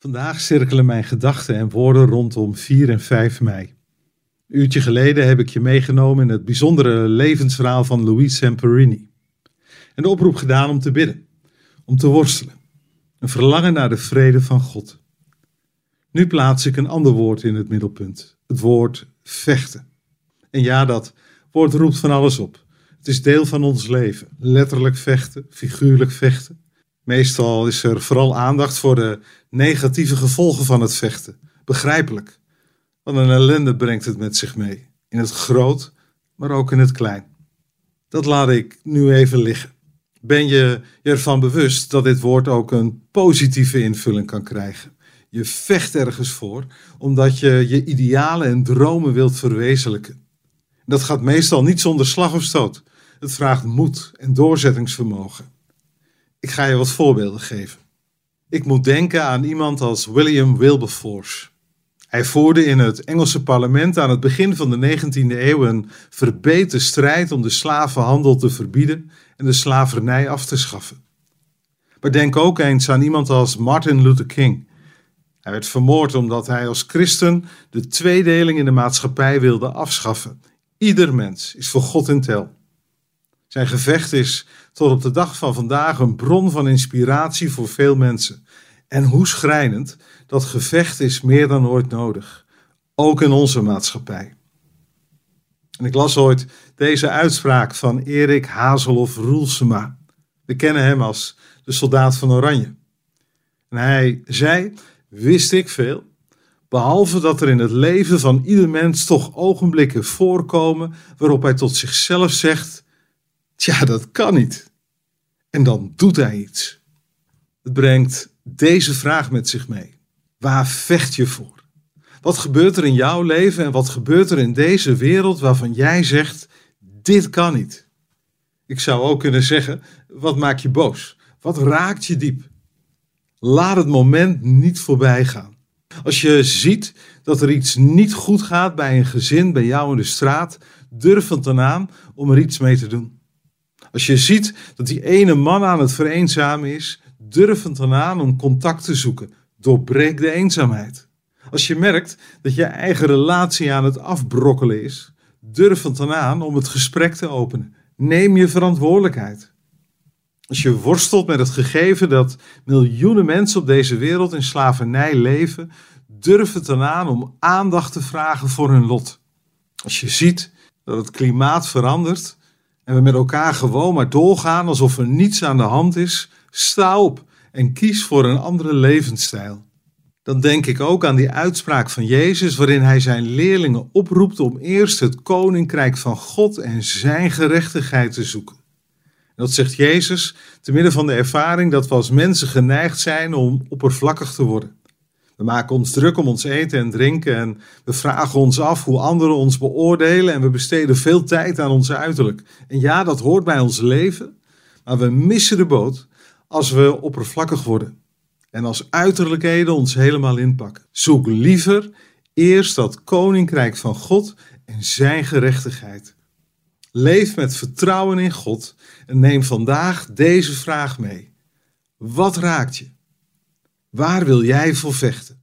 Vandaag cirkelen mijn gedachten en woorden rondom 4 en 5 mei. Een uurtje geleden heb ik je meegenomen in het bijzondere levensverhaal van Louise Samperini. En de oproep gedaan om te bidden, om te worstelen. Een verlangen naar de vrede van God. Nu plaats ik een ander woord in het middelpunt. Het woord vechten. En ja, dat woord roept van alles op. Het is deel van ons leven. Letterlijk vechten, figuurlijk vechten. Meestal is er vooral aandacht voor de negatieve gevolgen van het vechten. Begrijpelijk. Wat een ellende brengt het met zich mee. In het groot, maar ook in het klein. Dat laat ik nu even liggen. Ben je je ervan bewust dat dit woord ook een positieve invulling kan krijgen? Je vecht ergens voor omdat je je idealen en dromen wilt verwezenlijken. Dat gaat meestal niet zonder slag of stoot. Het vraagt moed en doorzettingsvermogen. Ik ga je wat voorbeelden geven. Ik moet denken aan iemand als William Wilberforce. Hij voerde in het Engelse parlement aan het begin van de 19e eeuw een verbeten strijd om de slavenhandel te verbieden en de slavernij af te schaffen. Maar denk ook eens aan iemand als Martin Luther King. Hij werd vermoord omdat hij als christen de tweedeling in de maatschappij wilde afschaffen. Ieder mens is voor God in tel. Zijn gevecht is tot op de dag van vandaag een bron van inspiratie voor veel mensen. En hoe schrijnend, dat gevecht is meer dan ooit nodig. Ook in onze maatschappij. En ik las ooit deze uitspraak van Erik Hazelhoff Roelsema. We kennen hem als de soldaat van Oranje. En hij zei: Wist ik veel, behalve dat er in het leven van ieder mens toch ogenblikken voorkomen waarop hij tot zichzelf zegt: Tja, dat kan niet. En dan doet hij iets. Het brengt deze vraag met zich mee. Waar vecht je voor? Wat gebeurt er in jouw leven en wat gebeurt er in deze wereld waarvan jij zegt: dit kan niet? Ik zou ook kunnen zeggen: wat maakt je boos? Wat raakt je diep? Laat het moment niet voorbij gaan. Als je ziet dat er iets niet goed gaat bij een gezin, bij jou in de straat, durf het dan aan om er iets mee te doen. Als je ziet dat die ene man aan het vereenzamen is, durf het dan aan om contact te zoeken. Doorbreek de eenzaamheid. Als je merkt dat je eigen relatie aan het afbrokkelen is, durf het dan aan om het gesprek te openen. Neem je verantwoordelijkheid. Als je worstelt met het gegeven dat miljoenen mensen op deze wereld in slavernij leven, durf het dan aan om aandacht te vragen voor hun lot. Als je ziet dat het klimaat verandert, en we met elkaar gewoon maar doorgaan alsof er niets aan de hand is, sta op en kies voor een andere levensstijl. Dan denk ik ook aan die uitspraak van Jezus, waarin hij zijn leerlingen oproept om eerst het koninkrijk van God en zijn gerechtigheid te zoeken. dat zegt Jezus te midden van de ervaring dat we als mensen geneigd zijn om oppervlakkig te worden. We maken ons druk om ons eten en drinken en we vragen ons af hoe anderen ons beoordelen en we besteden veel tijd aan ons uiterlijk. En ja, dat hoort bij ons leven, maar we missen de boot als we oppervlakkig worden en als uiterlijkheden ons helemaal inpakken. Zoek liever eerst dat koninkrijk van God en zijn gerechtigheid. Leef met vertrouwen in God en neem vandaag deze vraag mee. Wat raakt je? Waar wil jij voor vechten?